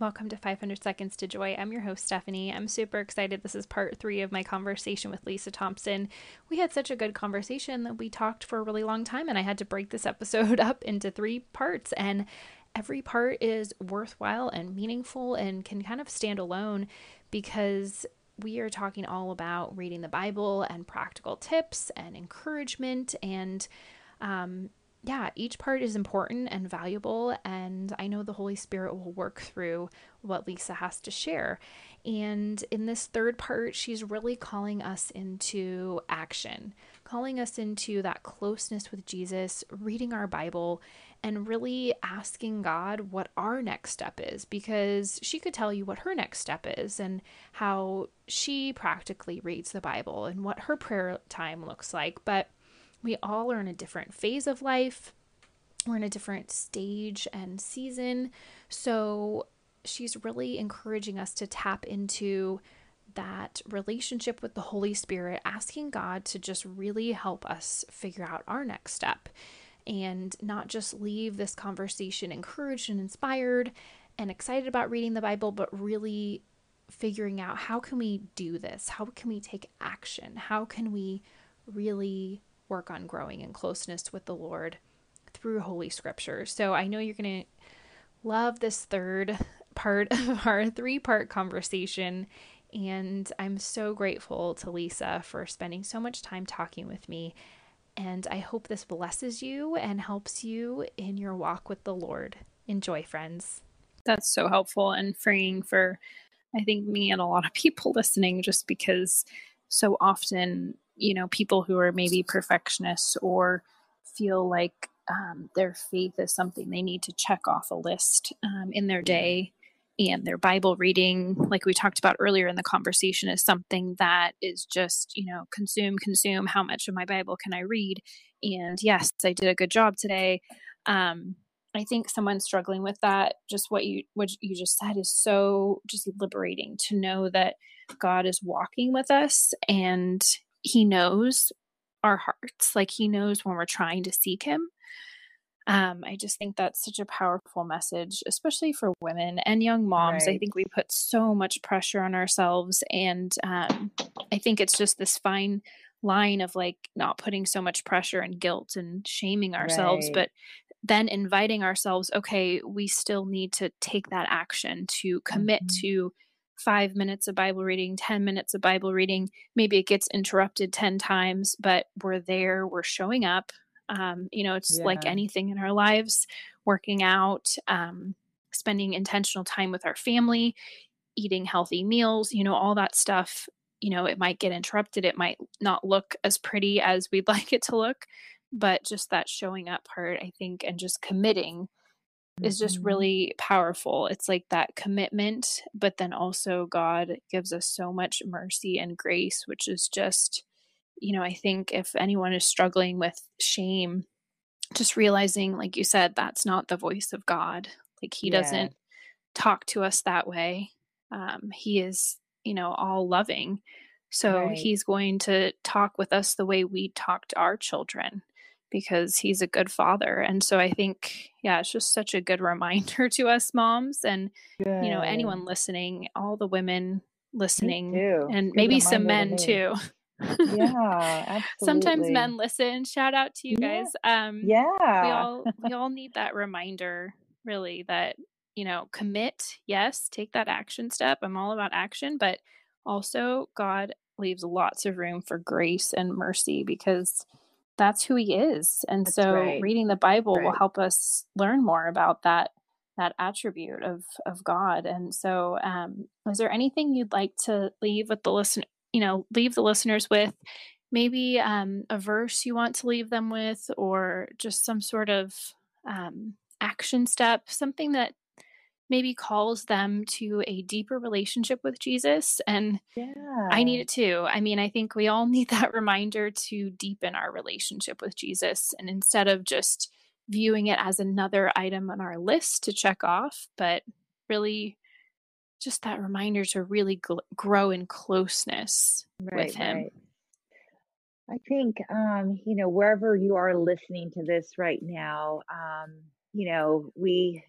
Welcome to 500 Seconds to Joy. I'm your host, Stephanie. I'm super excited. This is part three of my conversation with Lisa Thompson. We had such a good conversation that we talked for a really long time, and I had to break this episode up into three parts. And every part is worthwhile and meaningful and can kind of stand alone because we are talking all about reading the Bible and practical tips and encouragement and um, yeah, each part is important and valuable, and I know the Holy Spirit will work through what Lisa has to share. And in this third part, she's really calling us into action, calling us into that closeness with Jesus, reading our Bible, and really asking God what our next step is because she could tell you what her next step is and how she practically reads the Bible and what her prayer time looks like. But we all are in a different phase of life. We're in a different stage and season. So she's really encouraging us to tap into that relationship with the Holy Spirit, asking God to just really help us figure out our next step and not just leave this conversation encouraged and inspired and excited about reading the Bible, but really figuring out how can we do this? How can we take action? How can we really work on growing in closeness with the Lord through Holy Scripture. So I know you're going to love this third part of our three part conversation. And I'm so grateful to Lisa for spending so much time talking with me. And I hope this blesses you and helps you in your walk with the Lord. Enjoy, friends. That's so helpful and freeing for, I think, me and a lot of people listening, just because so often you know people who are maybe perfectionists or feel like um, their faith is something they need to check off a list um, in their day. And their bible reading like we talked about earlier in the conversation is something that is just you know consume consume how much of my bible can i read? And yes i did a good job today. Um, i think someone struggling with that just what you what you just said is so just liberating to know that god is walking with us and he knows our hearts like he knows when we're trying to seek him um, i just think that's such a powerful message especially for women and young moms right. i think we put so much pressure on ourselves and um, i think it's just this fine line of like not putting so much pressure and guilt and shaming ourselves right. but then inviting ourselves okay we still need to take that action to commit mm-hmm. to five minutes of Bible reading, 10 minutes of Bible reading. Maybe it gets interrupted 10 times, but we're there, we're showing up. Um, you know, it's yeah. like anything in our lives working out, um, spending intentional time with our family, eating healthy meals, you know, all that stuff. You know, it might get interrupted. It might not look as pretty as we'd like it to look, but just that showing up part, I think, and just committing is just mm-hmm. really powerful. It's like that commitment, but then also God gives us so much mercy and grace, which is just, you know, I think if anyone is struggling with shame, just realizing, like you said, that's not the voice of God. Like He yeah. doesn't talk to us that way. Um, he is, you know, all loving. So right. He's going to talk with us the way we talk to our children because he's a good father. And so I think, yeah, it's just such a good reminder to us moms and, good. you know, anyone listening, all the women listening, and good maybe some men too. yeah, absolutely. Sometimes men listen. Shout out to you yeah. guys. Um, yeah, we all we all need that reminder, really, that you know, commit. Yes, take that action step. I'm all about action, but also God leaves lots of room for grace and mercy because that's who he is. And that's so right. reading the Bible right. will help us learn more about that that attribute of of God. And so um is there anything you'd like to leave with the listen you know, leave the listeners with maybe um a verse you want to leave them with or just some sort of um action step, something that maybe calls them to a deeper relationship with Jesus. And yeah. I need it too. I mean, I think we all need that reminder to deepen our relationship with Jesus. And instead of just viewing it as another item on our list to check off, but really just that reminder to really gl- grow in closeness right, with Him. Right. I think, um, you know, wherever you are listening to this right now, um, you know, we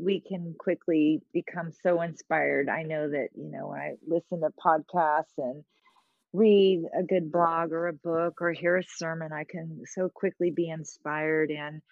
we can quickly become so inspired. I know that, you know, when I listen to podcasts and read a good blog or a book or hear a sermon, I can so quickly be inspired and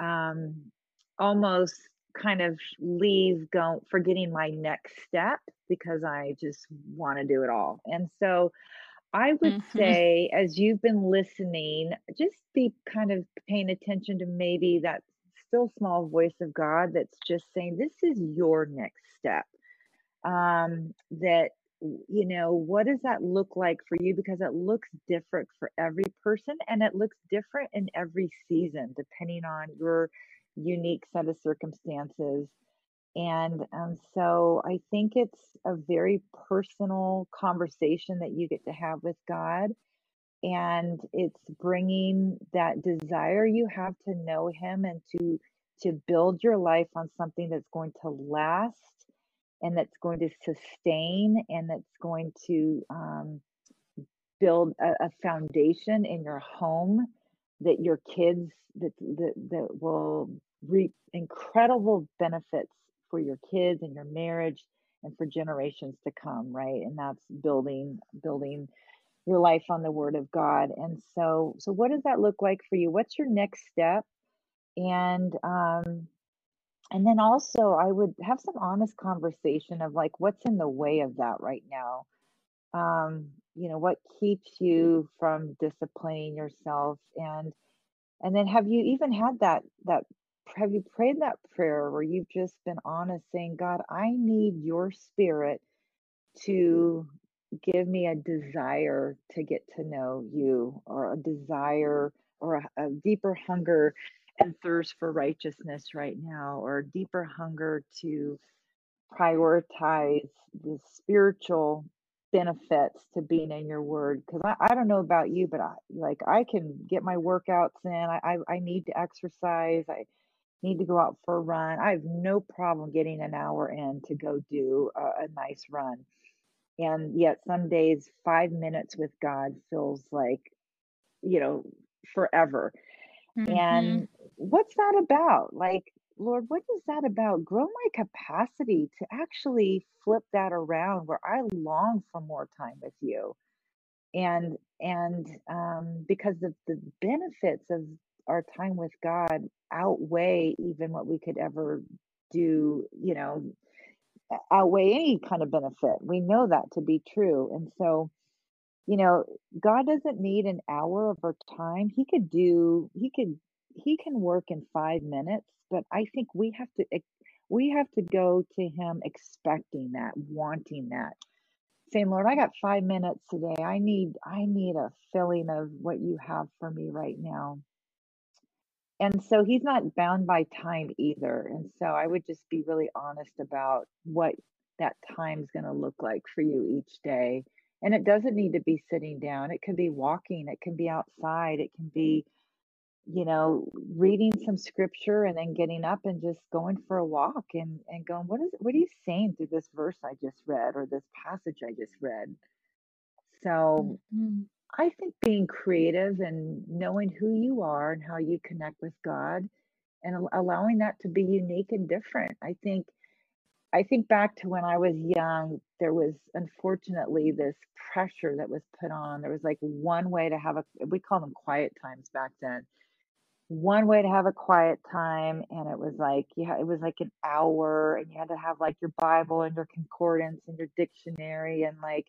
um, almost kind of leave go forgetting my next step because I just want to do it all. And so I would Mm-hmm. say as you've been listening, just be kind of paying attention to maybe that still small voice of God that's just saying this is your next step. Um that you know, what does that look like for you because it looks different for every person and it looks different in every season depending on your unique set of circumstances and um, so I think it's a very personal conversation that you get to have with God. And it's bringing that desire you have to know Him and to to build your life on something that's going to last and that's going to sustain and that's going to um, build a, a foundation in your home that your kids that that, that will reap incredible benefits for your kids and your marriage and for generations to come right? And that's building building your life on the word of god and so so what does that look like for you? What's your next step? And um and then also i would have some honest conversation of like what's in the way of that right now? Um you know what keeps you from disciplining yourself? And and then have you even had that that have you prayed that prayer where you've just been honest saying god i need your spirit to give me a desire to get to know you or a mm-hmm. desire or a, a deeper hunger and thirst for righteousness right now or a deeper hunger to prioritize the spiritual benefits to being in your word. Because I, I don't know about you but i like i can get my workouts in. I, I i need to exercise. I need to go out for a run. I have no problem getting an hour in to go do a, a nice run and yet some days five minutes with god feels like you know forever Mm-hmm. and what's that about? Like, Lord, what is that about? Grow my capacity to actually flip that around where I long for more time with you. And and um because the, the benefits of our time with God outweigh even what we could ever do, you know, outweigh any kind of benefit. We know that to be true. And so you know, God doesn't need an hour of our time. He could do, he could, he can work in five minutes, but I think we have to, we have to go to him expecting that, wanting that. Saying, Lord, I got five minutes today. I need, I need a filling of what you have for me right now. And so he's not bound by time either. And so I would just be really honest about what that time's going to look like for you each day and it doesn't need to be sitting down. It can be walking, it can be outside, it can be, you know, reading some scripture and then getting up and just going for a walk and, and going, what is what are you saying through this verse I just read or this passage I just read? So Mm-hmm. I think being creative and knowing who you are and how you connect with God and allowing that to be unique and different. I think I think back to when I was young, there was unfortunately this pressure that was put on. There was like one way to have a, we call them quiet times back then. One way to have a quiet time, and it was like, yeah, it was like an hour, and you had to have like your Bible and your concordance and your dictionary and like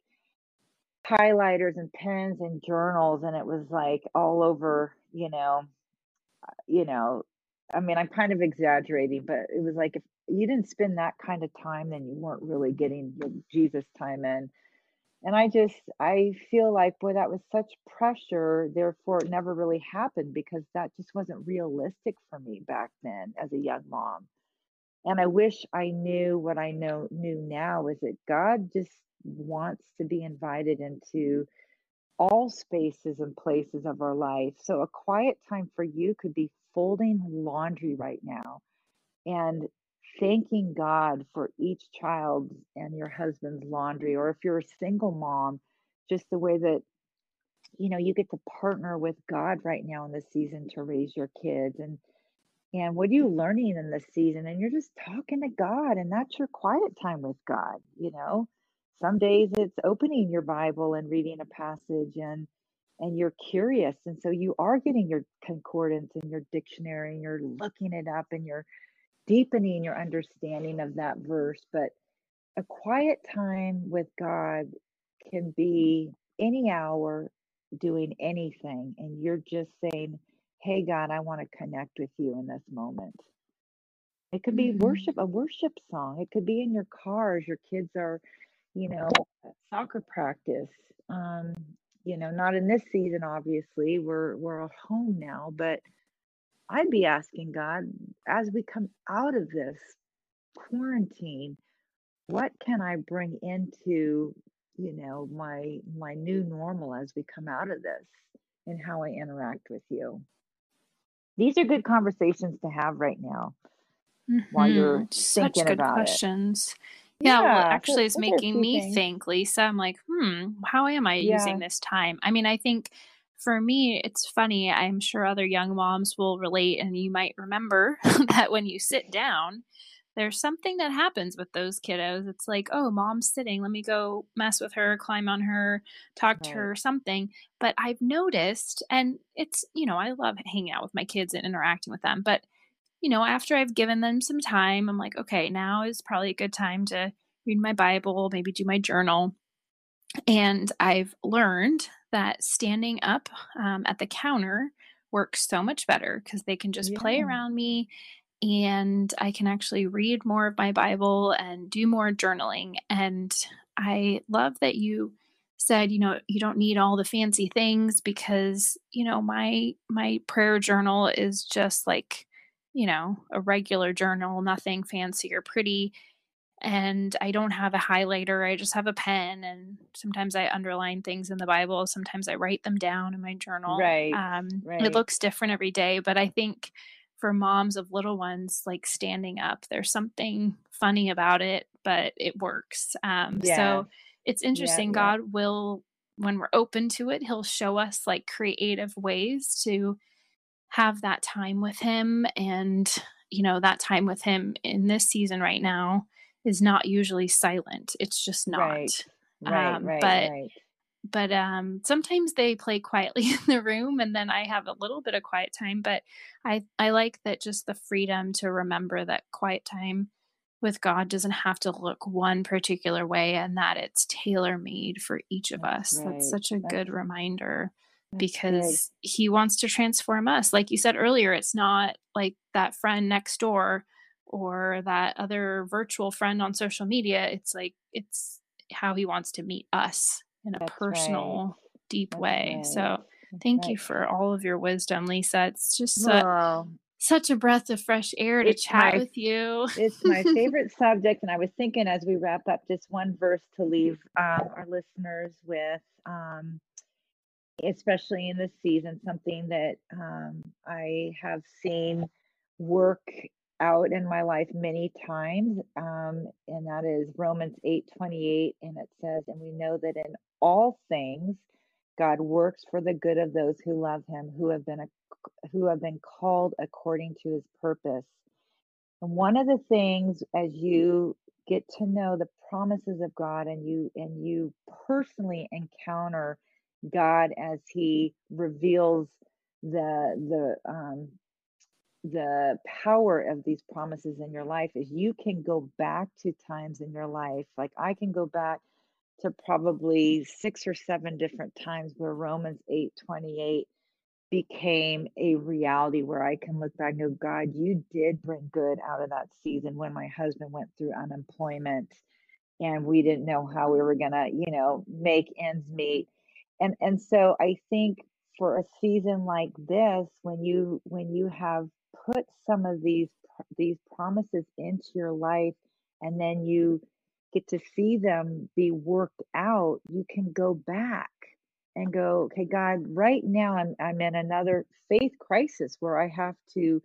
highlighters and pens and journals, and it was like all over, you know, uh, you know, I mean, I'm kind of exaggerating, but it was like if you didn't spend that kind of time, then you weren't really getting Jesus time in. And I just, I feel like, boy, that was such pressure. Therefore, it never really happened because that just wasn't realistic for me back then as a young mom. And I wish I knew what I know knew now is that God just wants to be invited into all spaces and places of our life. So a quiet time for you could be folding laundry right now and thanking God for each child's and your husband's laundry. Or if you're a single mom, just the way that you know you get to partner with God right now in this season to raise your kids and and what are you learning in this season? And you're just talking to god and that's your quiet time with god you know? Some days it's opening your bible and reading a passage and and you're curious and so you are getting your concordance and your dictionary and you're looking it up and you're deepening your understanding of that verse but a quiet time with god can be any hour doing anything and you're just saying hey god i want to connect with you in this moment. It could be Mhm. worship a worship song. It could be in your car as your kids are you know soccer practice. Um you know not in this season obviously. We're we're all home now but i'd be asking god as we come out of this quarantine what can i bring into you know my my new normal as we come out of this and how i interact with you these are good conversations to have right now while you're. Such thinking good about it. questions. Yeah, well, Yeah, so actually, it's those are a making me things. think, Lisa. I'm like, hmm, how am I Yeah. using this time? I mean, I think for me, it's funny. I'm sure other young moms will relate, and you might remember that when you sit down, there's something that happens with those kiddos. It's like, oh, mom's sitting. Let me go mess with her, climb on her, talk to Right. her, something. But I've noticed, and it's, you know, I love hanging out with my kids and interacting with them. But, you know, after I've given them some time, I'm like, okay, now is probably a good time to read my Bible, maybe do my journal. And I've learned that standing up um, at the counter works so much better because they can just play around me and I can actually read more of my Bible and do more journaling. And I love that you said, you know, you don't need all the fancy things because, you know, my my prayer journal is just like, you know, a regular journal, nothing fancy or pretty and I don't have a highlighter. I just have a pen, and sometimes I underline things in the Bible. Sometimes I write them down in my journal. Right, Um, right. It looks different every day, but I think for moms of little ones, like standing up, there's something funny about it, but it works. Um, Yes. so it's Yeah, interesting. yeah. God will, when we're open to it, He'll show us like creative ways to have that time with Him. And, you know, that time with Him in this season right now is not usually silent. It's just not. Right. Right, Um, right, but right. But um sometimes they play quietly in the room and then I have a little bit of quiet time, but I I like that just the freedom to remember that quiet time with God doesn't have to look one particular way and that it's tailor made for each of That's us. right. That's such a That's good reminder that's good. because he wants to transform us. Like you said earlier, it's not like that friend next door or that other virtual friend on social media. It's like it's how he wants to meet us in a That's right. personal, deep That's way. right. So That's thank you for all of your wisdom, Lisa. It's just su- Well, such a breath of fresh air to chat my with you. it's my favorite subject, and I was thinking as we wrap up, just one verse to leave um, our listeners with, um, especially in this season, something that um, I have seen work out in my life many times, um, and that is Romans eight twenty eight, and it says, "And we know that in all things." God works for the good of those who love him, who have been who have been called according to his purpose. And one of the things as you get to know the promises of God and you and you personally encounter God as he reveals the the um the power of these promises in your life is you can go back to times in your life like I can go back to probably six or seven different times where Romans 8:28 became a reality where I can look back and go, God, you did bring good out of that season when my husband went through unemployment and we didn't know how we were gonna, you know, make ends meet. And and so I think for a season like this, when you when you have put some of these these promises into your life and then you get to see them be worked out, you can go back and go, okay, God, right now I'm I'm in another faith crisis where I have to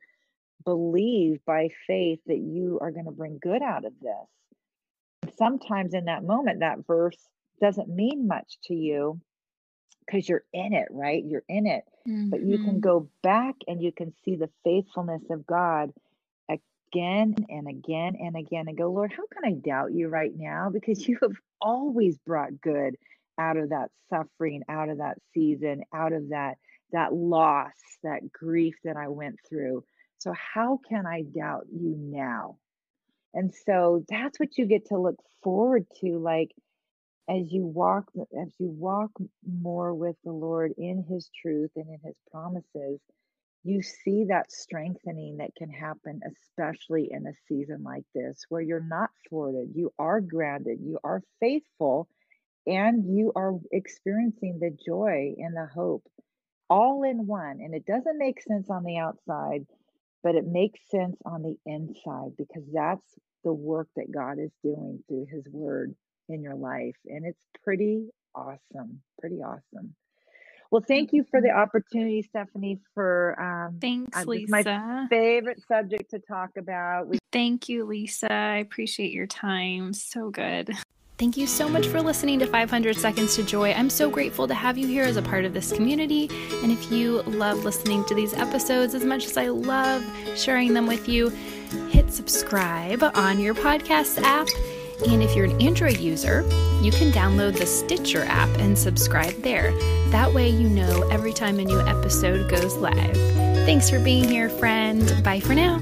believe by faith that you are going to bring good out of this. Sometimes in that moment, that verse doesn't mean much to you, because you're in it, right? You're in it. Mm-hmm. But you can go back and you can see the faithfulness of God again and again and again and go, Lord, how can I doubt you right now? Because you have always brought good out of that suffering, out of that season, out of that that loss, that grief that I went through. So how can I doubt you now? And so that's what you get to look forward to like as you walk as you walk more with the Lord in his truth and in his promises, you see that strengthening that can happen, especially in a season like this, where you're not thwarted, you are grounded, you are faithful, and you are experiencing the joy and the hope all in one. And it doesn't make sense on the outside, but it makes sense on the inside because that's the work that God is doing through his word in your life. And it's pretty awesome. Pretty awesome. Well, thank you for the opportunity, Stephanie, for um Thanks, uh, Lisa. My favorite subject to talk about. We- thank you, Lisa. I appreciate your time. So good. Thank you so much for listening to 500 Seconds to Joy. I'm so grateful to have you here as a part of this community. And if you love listening to these episodes as much as I love sharing them with you, hit subscribe on your podcast app and if you're an Android user, you can download the Stitcher app and subscribe there. That way, you know every time a new episode goes live. Thanks for being here, friend. Bye for now.